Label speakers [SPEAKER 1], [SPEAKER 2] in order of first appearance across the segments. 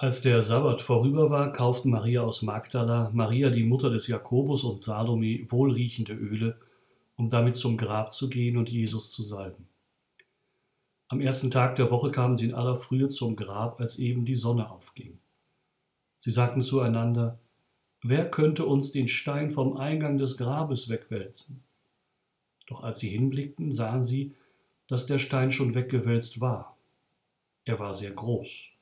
[SPEAKER 1] Als der Sabbat vorüber war, kauften Maria aus Magdala, Maria die Mutter des Jakobus und Salome wohlriechende Öle, um damit zum Grab zu gehen und Jesus zu salben. Am ersten Tag der Woche kamen sie in aller Frühe zum Grab, als eben die Sonne aufging. Sie sagten zueinander, wer könnte uns den Stein vom Eingang des Grabes wegwälzen? Doch als sie hinblickten, sahen sie, dass der Stein schon weggewälzt war. Er war sehr groß.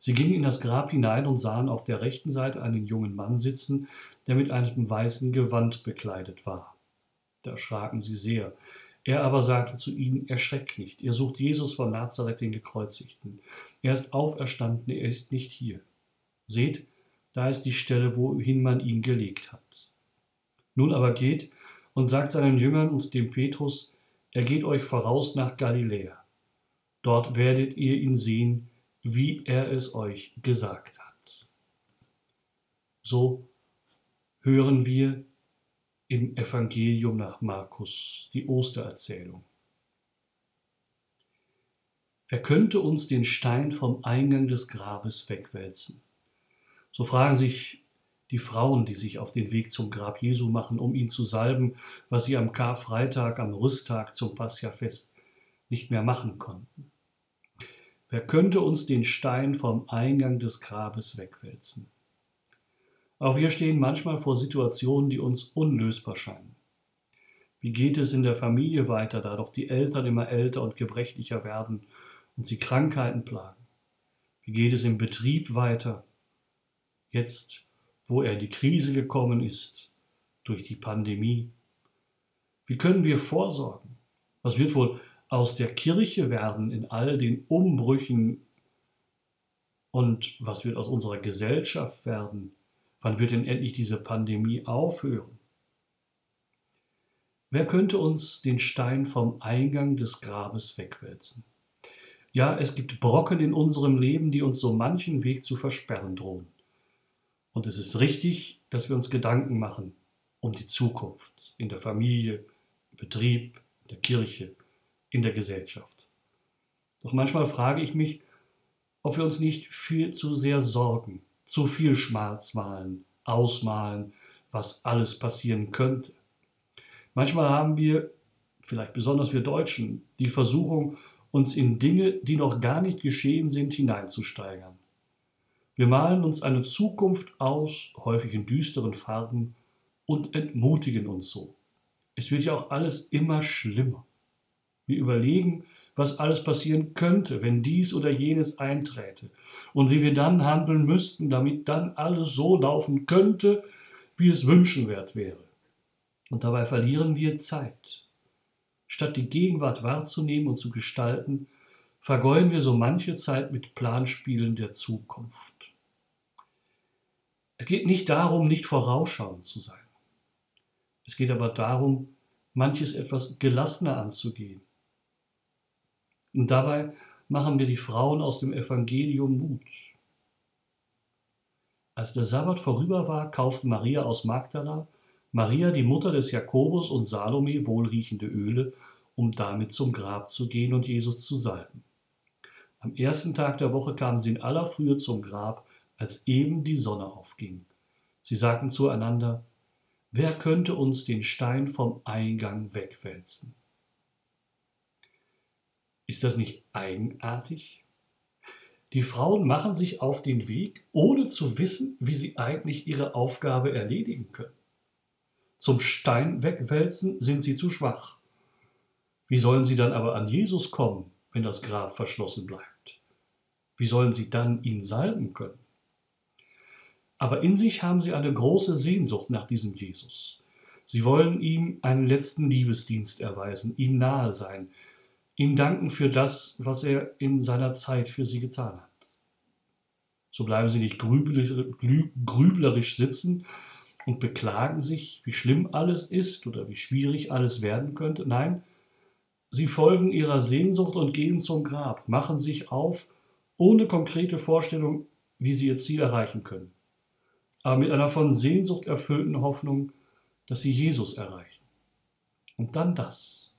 [SPEAKER 1] Sie gingen in das Grab hinein und sahen auf der rechten Seite einen jungen Mann sitzen, der mit einem weißen Gewand bekleidet war. Da erschraken sie sehr. Er aber sagte zu ihnen, erschreckt nicht, ihr sucht Jesus von Nazareth, den Gekreuzigten. Er ist auferstanden, er ist nicht hier. Seht, da ist die Stelle, wohin man ihn gelegt hat. Nun aber geht und sagt seinen Jüngern und dem Petrus, er geht euch voraus nach Galiläa. Dort werdet ihr ihn sehen, wie er es euch gesagt hat. So hören wir im Evangelium nach Markus die Ostererzählung. Wer könnte uns den Stein vom Eingang des Grabes wegwälzen? So fragen sich die Frauen, die sich auf den Weg zum Grab Jesu machen, um ihn zu salben, was sie am Karfreitag, am Rüsttag zum Passiafest nicht mehr machen konnten. Wer könnte uns den Stein vom Eingang des Grabes wegwälzen? Auch wir stehen manchmal vor Situationen, die uns unlösbar scheinen. Wie geht es in der Familie weiter, da doch die Eltern immer älter und gebrechlicher werden und sie Krankheiten plagen? Wie geht es im Betrieb weiter, jetzt wo er in die Krise gekommen ist durch die Pandemie? Wie können wir vorsorgen? Was wird wohl aus der Kirche werden in all den Umbrüchen und was wird aus unserer Gesellschaft werden? Wann wird denn endlich diese Pandemie aufhören? Wer könnte uns den Stein vom Eingang des Grabes wegwälzen? Ja, es gibt Brocken in unserem Leben, die uns so manchen Weg zu versperren drohen. Und es ist richtig, dass wir uns Gedanken machen um die Zukunft in der Familie, im Betrieb, in der Kirche, in der Gesellschaft. Doch manchmal frage ich mich, ob wir uns nicht viel zu sehr sorgen, zu viel Schmerz malen, ausmalen, was alles passieren könnte. Manchmal haben wir, vielleicht besonders wir Deutschen, die Versuchung, uns in Dinge, die noch gar nicht geschehen sind, hineinzusteigern. Wir malen uns eine Zukunft aus, häufig in düsteren Farben, und entmutigen uns so. Es wird ja auch alles immer schlimmer. Wir überlegen, was alles passieren könnte, wenn dies oder jenes einträte und wie wir dann handeln müssten, damit dann alles so laufen könnte, wie es wünschenswert wäre. Und dabei verlieren wir Zeit. Statt die Gegenwart wahrzunehmen und zu gestalten, vergeuden wir so manche Zeit mit Planspielen der Zukunft. Es geht nicht darum, nicht vorausschauend zu sein. Es geht aber darum, manches etwas gelassener anzugehen, und dabei machen mir die Frauen aus dem Evangelium Mut. Als der Sabbat vorüber war, kauften Maria aus Magdala, Maria, die Mutter des Jakobus und Salome wohlriechende Öle, um damit zum Grab zu gehen und Jesus zu salben. Am ersten Tag der Woche kamen sie in aller Frühe zum Grab, als eben die Sonne aufging. Sie sagten zueinander, wer könnte uns den Stein vom Eingang wegwälzen? Ist das nicht eigenartig? Die Frauen machen sich auf den Weg, ohne zu wissen, wie sie eigentlich ihre Aufgabe erledigen können. Zum Stein wegwälzen sind sie zu schwach. Wie sollen sie dann aber an Jesus kommen, wenn das Grab verschlossen bleibt? Wie sollen sie dann ihn salben können? Aber in sich haben sie eine große Sehnsucht nach diesem Jesus. Sie wollen ihm einen letzten Liebesdienst erweisen, ihm nahe sein, ihm danken für das, was er in seiner Zeit für sie getan hat. So bleiben sie nicht grüblerisch sitzen und beklagen sich, wie schlimm alles ist oder wie schwierig alles werden könnte. Nein, sie folgen ihrer Sehnsucht und gehen zum Grab, machen sich auf, ohne konkrete Vorstellung, wie sie ihr Ziel erreichen können, aber mit einer von Sehnsucht erfüllten Hoffnung, dass sie Jesus erreichen. Und dann das.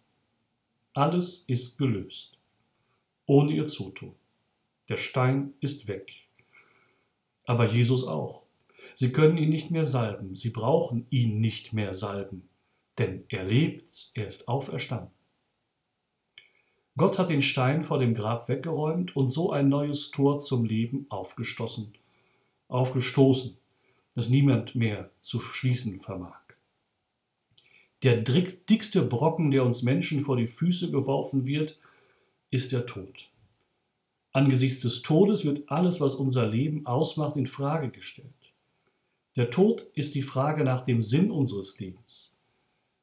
[SPEAKER 1] Alles ist gelöst. Ohne ihr Zutun. Der Stein ist weg. aber Jesus auch. Sie können ihn nicht mehr salben, sie brauchen ihn nicht mehr salben, denn er lebt, er ist auferstanden. Gott hat den Stein vor dem Grab weggeräumt und so ein neues Tor zum Leben aufgestoßen, aufgestoßen, das niemand mehr zu schließen vermag. Der dickste Brocken, der uns Menschen vor die Füße geworfen wird, ist der Tod. Angesichts des Todes wird alles, was unser Leben ausmacht, in Frage gestellt. Der Tod ist die Frage nach dem Sinn unseres Lebens.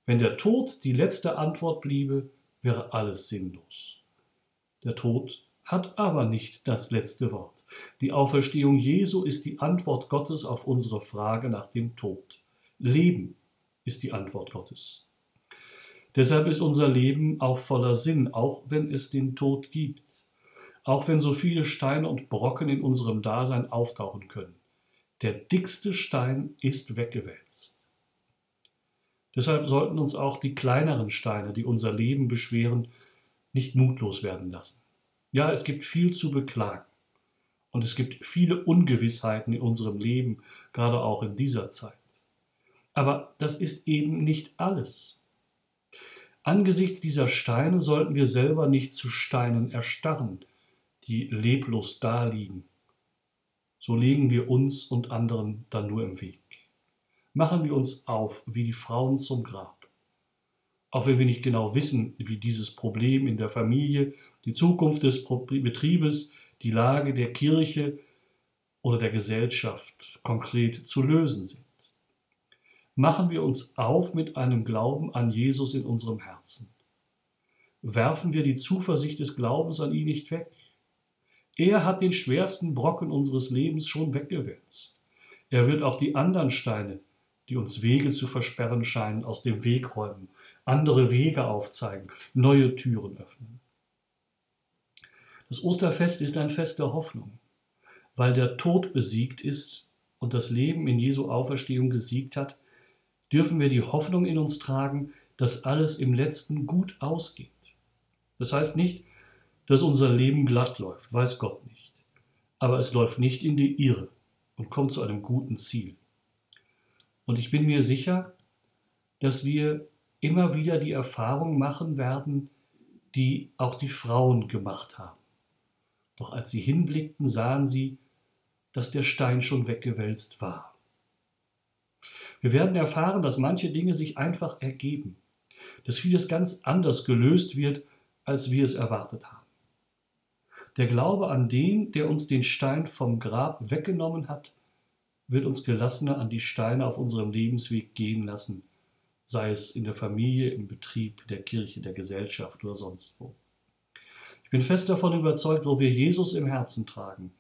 [SPEAKER 1] Wenn der Tod die letzte Antwort bliebe, wäre alles sinnlos. Der Tod hat aber nicht das letzte Wort. Die Auferstehung Jesu ist die Antwort Gottes auf unsere Frage nach dem Tod. Leben ist die Antwort Gottes. Deshalb ist unser Leben auch voller Sinn, auch wenn es den Tod gibt, auch wenn so viele Steine und Brocken in unserem Dasein auftauchen können. Der dickste Stein ist weggewälzt. Deshalb sollten uns auch die kleineren Steine, die unser Leben beschweren, nicht mutlos werden lassen. Ja, es gibt viel zu beklagen. Und es gibt viele Ungewissheiten in unserem Leben, gerade auch in dieser Zeit. Aber das ist eben nicht alles. Angesichts dieser Steine sollten wir selber nicht zu Steinen erstarren, die leblos daliegen. So legen wir uns und anderen dann nur im Weg machen wir uns auf wie die Frauen zum Grab. Auch wenn wir nicht genau wissen, wie dieses Problem in der Familie, die Zukunft des Betriebes, die Lage der Kirche oder der Gesellschaft konkret zu lösen sind. Machen wir uns auf mit einem Glauben an Jesus in unserem Herzen. Werfen wir die Zuversicht des Glaubens an ihn nicht weg. Er hat den schwersten Brocken unseres Lebens schon weggewälzt. Er wird auch die anderen Steine, die uns Wege zu versperren scheinen, aus dem Weg räumen, andere Wege aufzeigen, neue Türen öffnen. Das Osterfest ist ein Fest der Hoffnung, weil der Tod besiegt ist und das Leben in Jesu Auferstehung gesiegt hat, dürfen wir die Hoffnung in uns tragen, dass alles im letzten gut ausgeht. Das heißt nicht, dass unser Leben glatt läuft, weiß Gott nicht. Aber es läuft nicht in die Irre und kommt zu einem guten Ziel. Und ich bin mir sicher, dass wir immer wieder die Erfahrung machen werden, die auch die Frauen gemacht haben. Doch als sie hinblickten, sahen sie, dass der Stein schon weggewälzt war. Wir werden erfahren, dass manche Dinge sich einfach ergeben, dass vieles ganz anders gelöst wird, als wir es erwartet haben. Der Glaube an den, der uns den Stein vom Grab weggenommen hat, wird uns gelassener an die Steine auf unserem Lebensweg gehen lassen, sei es in der Familie, im Betrieb, der Kirche, der Gesellschaft oder sonst wo. Ich bin fest davon überzeugt, wo wir Jesus im Herzen tragen,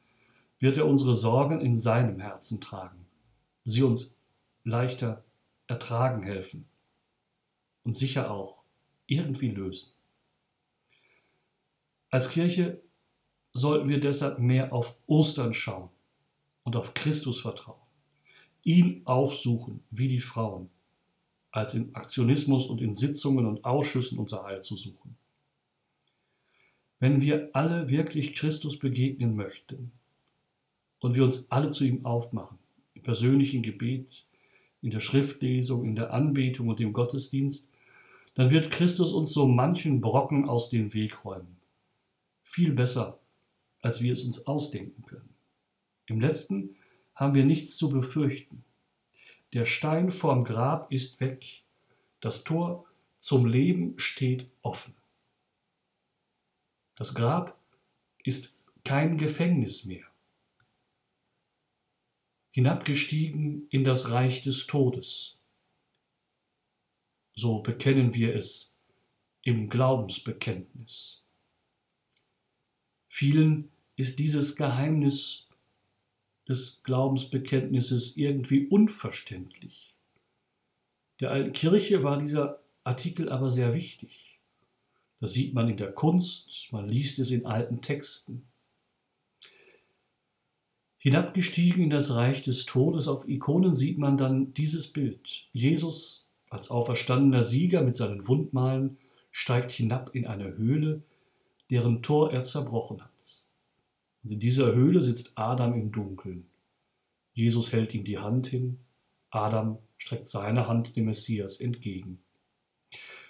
[SPEAKER 1] wird er unsere Sorgen in seinem Herzen tragen, sie uns leichter ertragen helfen und sicher auch irgendwie lösen. Als Kirche sollten wir deshalb mehr auf Ostern schauen und auf Christus vertrauen. Ihn aufsuchen, wie die Frauen, als in Aktionismus und in Sitzungen und Ausschüssen unser Heil zu suchen. Wenn wir alle wirklich Christus begegnen möchten und wir uns alle zu ihm aufmachen, im persönlichen Gebet, in der Schriftlesung, in der Anbetung und im Gottesdienst, dann wird Christus uns so manchen Brocken aus dem Weg räumen. Viel besser, als wir es uns ausdenken können. Im letzten haben wir nichts zu befürchten. Der Stein vorm Grab ist weg, das Tor zum Leben steht offen. Das Grab ist kein Gefängnis mehr. Hinabgestiegen in das Reich des Todes. So bekennen wir es im Glaubensbekenntnis. Vielen ist dieses Geheimnis des Glaubensbekenntnisses irgendwie unverständlich. Der alten Kirche war dieser Artikel aber sehr wichtig. Das sieht man in der Kunst, man liest es in alten Texten. Hinabgestiegen in das Reich des Todes auf Ikonen sieht man dann dieses Bild. Jesus als auferstandener Sieger mit seinen Wundmalen steigt hinab in eine Höhle, deren Tor er zerbrochen hat. Und in dieser Höhle sitzt Adam im Dunkeln. Jesus hält ihm die Hand hin, Adam streckt seine Hand dem Messias entgegen.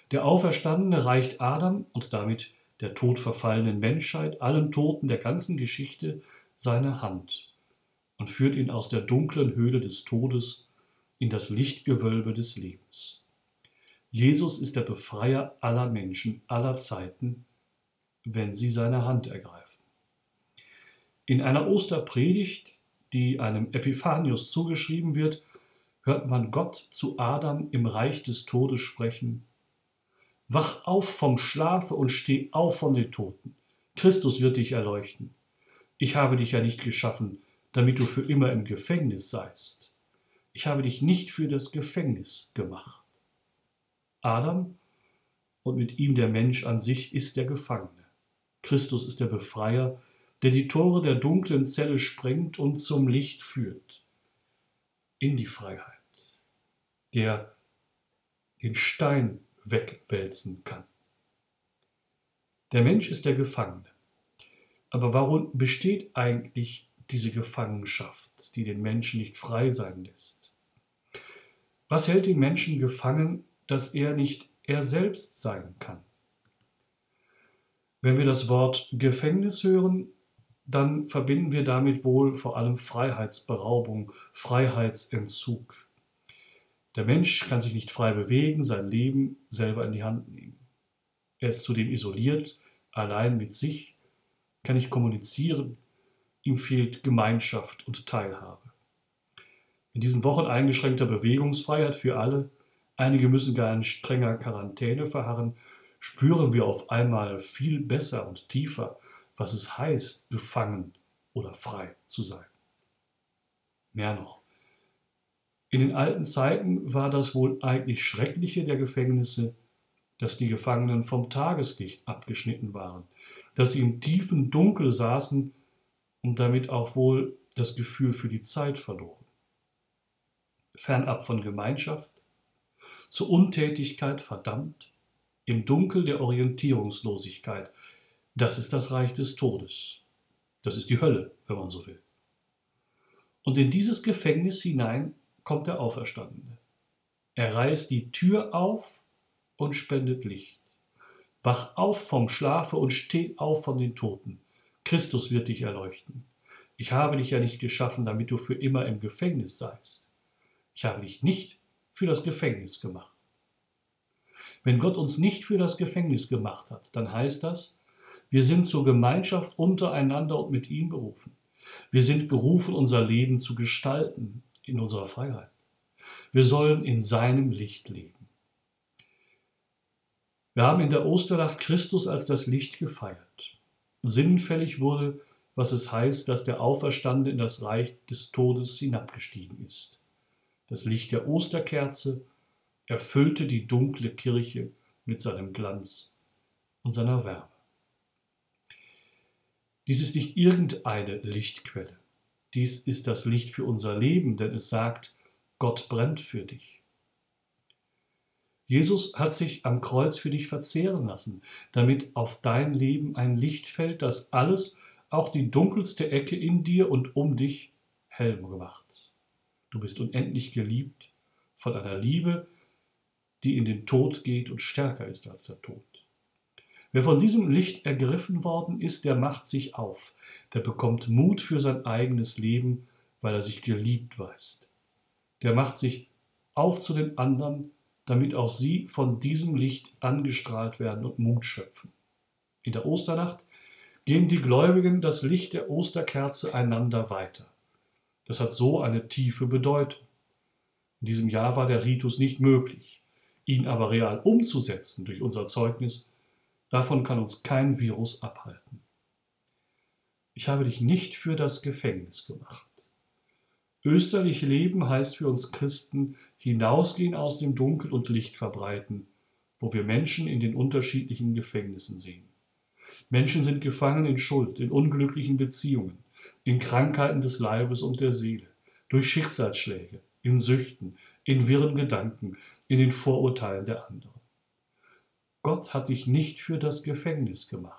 [SPEAKER 1] Der Auferstandene reicht Adam und damit der todverfallenen Menschheit, allen Toten der ganzen Geschichte, seine Hand und führt ihn aus der dunklen Höhle des Todes in das Lichtgewölbe des Lebens. Jesus ist der Befreier aller Menschen aller Zeiten, wenn sie seine Hand ergreifen. In einer Osterpredigt, die einem Epiphanius zugeschrieben wird, hört man Gott zu Adam im Reich des Todes sprechen. Wach auf vom Schlafe und steh auf von den Toten. Christus wird dich erleuchten. Ich habe dich ja nicht geschaffen, damit du für immer im Gefängnis seist. Ich habe dich nicht für das Gefängnis gemacht. Adam und mit ihm der Mensch an sich ist der Gefangene. Christus ist der Befreier, der die Tore der dunklen Zelle sprengt und zum Licht führt, in die Freiheit, der den Stein wegwälzen kann. Der Mensch ist der Gefangene. Aber warum besteht eigentlich diese Gefangenschaft, die den Menschen nicht frei sein lässt? Was hält den Menschen gefangen, dass er nicht er selbst sein kann? Wenn wir das Wort Gefängnis hören, dann verbinden wir damit wohl vor allem Freiheitsberaubung, Freiheitsentzug. Der Mensch kann sich nicht frei bewegen, sein Leben selber in die Hand nehmen. Er ist zudem isoliert, allein mit sich, kann nicht kommunizieren, ihm fehlt Gemeinschaft und Teilhabe. In diesen Wochen eingeschränkter Bewegungsfreiheit für alle, einige müssen gar in strenger Quarantäne verharren, spüren wir auf einmal viel besser und tiefer, was es heißt, gefangen oder frei zu sein. Mehr noch. In den alten Zeiten war das wohl eigentlich Schreckliche der Gefängnisse, dass die Gefangenen vom Tageslicht abgeschnitten waren, dass sie im tiefen Dunkel saßen und damit auch wohl das Gefühl für die Zeit verloren. Fernab von Gemeinschaft, zur Untätigkeit verdammt, im Dunkel der Orientierungslosigkeit. Das ist das Reich des Todes. Das ist die Hölle, wenn man so will. Und in dieses Gefängnis hinein kommt der Auferstandene. Er reißt die Tür auf und spendet Licht. Wach auf vom Schlafe und steh auf von den Toten. Christus wird dich erleuchten. Ich habe dich ja nicht geschaffen, damit du für immer im Gefängnis seist. Ich habe dich nicht für das Gefängnis gemacht. Wenn Gott uns nicht für das Gefängnis gemacht hat, dann heißt das, wir sind zur Gemeinschaft untereinander und mit ihm berufen. Wir sind berufen, unser Leben zu gestalten in unserer Freiheit. Wir sollen in seinem Licht leben. Wir haben in der Osternacht Christus als das Licht gefeiert. Sinnfällig wurde, was es heißt, dass der Auferstandene in das Reich des Todes hinabgestiegen ist. Das Licht der Osterkerze erfüllte die dunkle Kirche mit seinem Glanz und seiner Wärme. Dies ist nicht irgendeine Lichtquelle. Dies ist das Licht für unser Leben, denn es sagt, Gott brennt für dich. Jesus hat sich am Kreuz für dich verzehren lassen, damit auf dein Leben ein Licht fällt, das alles, auch die dunkelste Ecke in dir und um dich, hell gemacht. Du bist unendlich geliebt von einer Liebe, die in den Tod geht und stärker ist als der Tod. Wer von diesem Licht ergriffen worden ist, der macht sich auf, der bekommt Mut für sein eigenes Leben, weil er sich geliebt weiß. Der macht sich auf zu den anderen, damit auch sie von diesem Licht angestrahlt werden und Mut schöpfen. In der Osternacht geben die Gläubigen das Licht der Osterkerze einander weiter. Das hat so eine tiefe Bedeutung. In diesem Jahr war der Ritus nicht möglich ihn aber real umzusetzen durch unser Zeugnis, davon kann uns kein Virus abhalten. Ich habe dich nicht für das Gefängnis gemacht. Österlich leben heißt für uns Christen hinausgehen aus dem Dunkel und Licht verbreiten, wo wir Menschen in den unterschiedlichen Gefängnissen sehen. Menschen sind gefangen in Schuld, in unglücklichen Beziehungen, in Krankheiten des Leibes und der Seele, durch Schicksalsschläge, in Süchten, in wirren Gedanken, in den Vorurteilen der anderen. Gott hat dich nicht für das Gefängnis gemacht.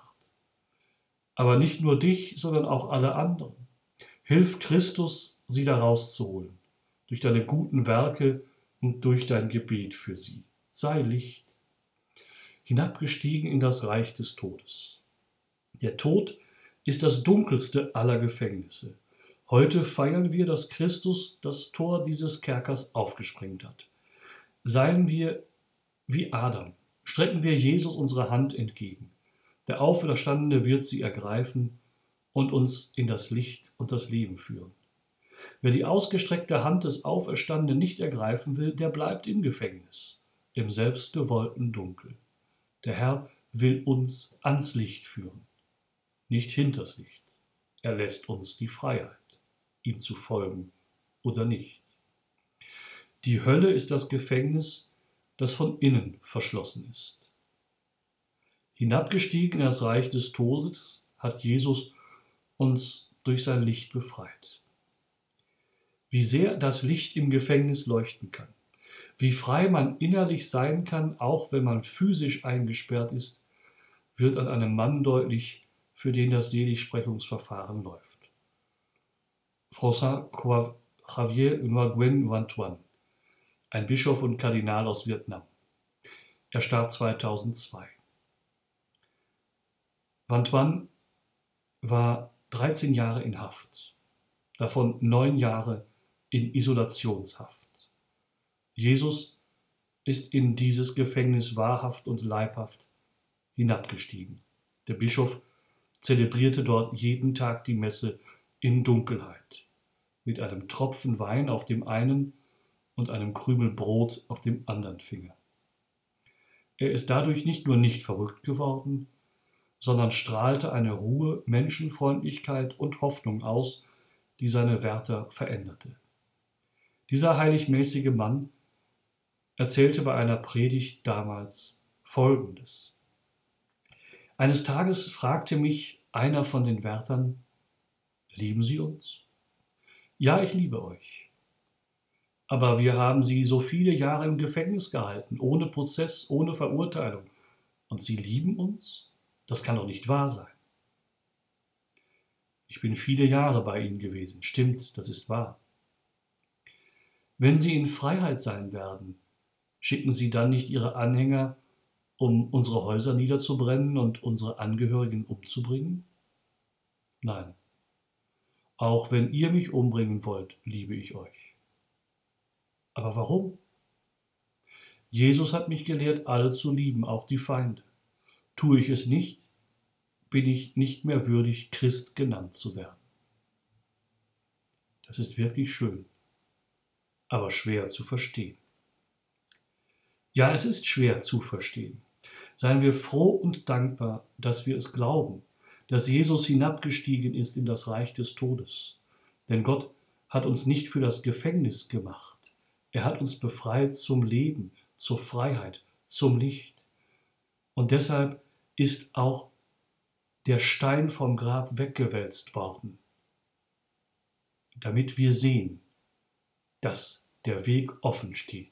[SPEAKER 1] Aber nicht nur dich, sondern auch alle anderen. Hilf Christus, sie da rauszuholen, durch deine guten Werke und durch dein Gebet für sie. Sei Licht. Hinabgestiegen in das Reich des Todes. Der Tod ist das dunkelste aller Gefängnisse. Heute feiern wir, dass Christus das Tor dieses Kerkers aufgesprengt hat. Seien wir wie Adam, strecken wir Jesus unsere Hand entgegen. Der Auferstandene wird sie ergreifen und uns in das Licht und das Leben führen. Wer die ausgestreckte Hand des Auferstandenen nicht ergreifen will, der bleibt im Gefängnis, im selbstgewollten Dunkel. Der Herr will uns ans Licht führen, nicht hinters Licht. Er lässt uns die Freiheit, ihm zu folgen oder nicht. Die Hölle ist das Gefängnis, das von innen verschlossen ist. Hinabgestiegen in das Reich des Todes hat Jesus uns durch sein Licht befreit. Wie sehr das Licht im Gefängnis leuchten kann, wie frei man innerlich sein kann, auch wenn man physisch eingesperrt ist, wird an einem Mann deutlich, für den das Seligsprechungsverfahren läuft. François Javier Nguyen Van Tuan, ein Bischof und Kardinal aus Vietnam. Er starb 2002. Van Tuan war 13 Jahre in Haft, davon neun Jahre in Isolationshaft. Jesus ist in dieses Gefängnis wahrhaft und leibhaft hinabgestiegen. Der Bischof zelebrierte dort jeden Tag die Messe in Dunkelheit, mit einem Tropfen Wein auf dem einen und einem Krümel Brot auf dem anderen Finger. Er ist dadurch nicht nur nicht verrückt geworden, sondern strahlte eine Ruhe, Menschenfreundlichkeit und Hoffnung aus, die seine Wärter veränderte. Dieser heiligmäßige Mann erzählte bei einer Predigt damals Folgendes. Eines Tages fragte mich einer von den Wärtern, lieben Sie uns? Ja, ich liebe euch. Aber wir haben Sie so viele Jahre im Gefängnis gehalten, ohne Prozess, ohne Verurteilung. Und Sie lieben uns? Das kann doch nicht wahr sein. Ich bin viele Jahre bei Ihnen gewesen. Stimmt, das ist wahr. Wenn Sie in Freiheit sein werden, schicken Sie dann nicht Ihre Anhänger, um unsere Häuser niederzubrennen und unsere Angehörigen umzubringen? Nein. Auch wenn ihr mich umbringen wollt, liebe ich euch. Aber warum? Jesus hat mich gelehrt, alle zu lieben, auch die Feinde. Tue ich es nicht, bin ich nicht mehr würdig, Christ genannt zu werden. Das ist wirklich schön, aber schwer zu verstehen. Ja, es ist schwer zu verstehen. Seien wir froh und dankbar, dass wir es glauben, dass Jesus hinabgestiegen ist in das Reich des Todes. Denn Gott hat uns nicht für das Gefängnis gemacht. Er hat uns befreit zum Leben, zur Freiheit, zum Licht. Und deshalb ist auch der Stein vom Grab weggewälzt worden, damit wir sehen, dass der Weg offen steht.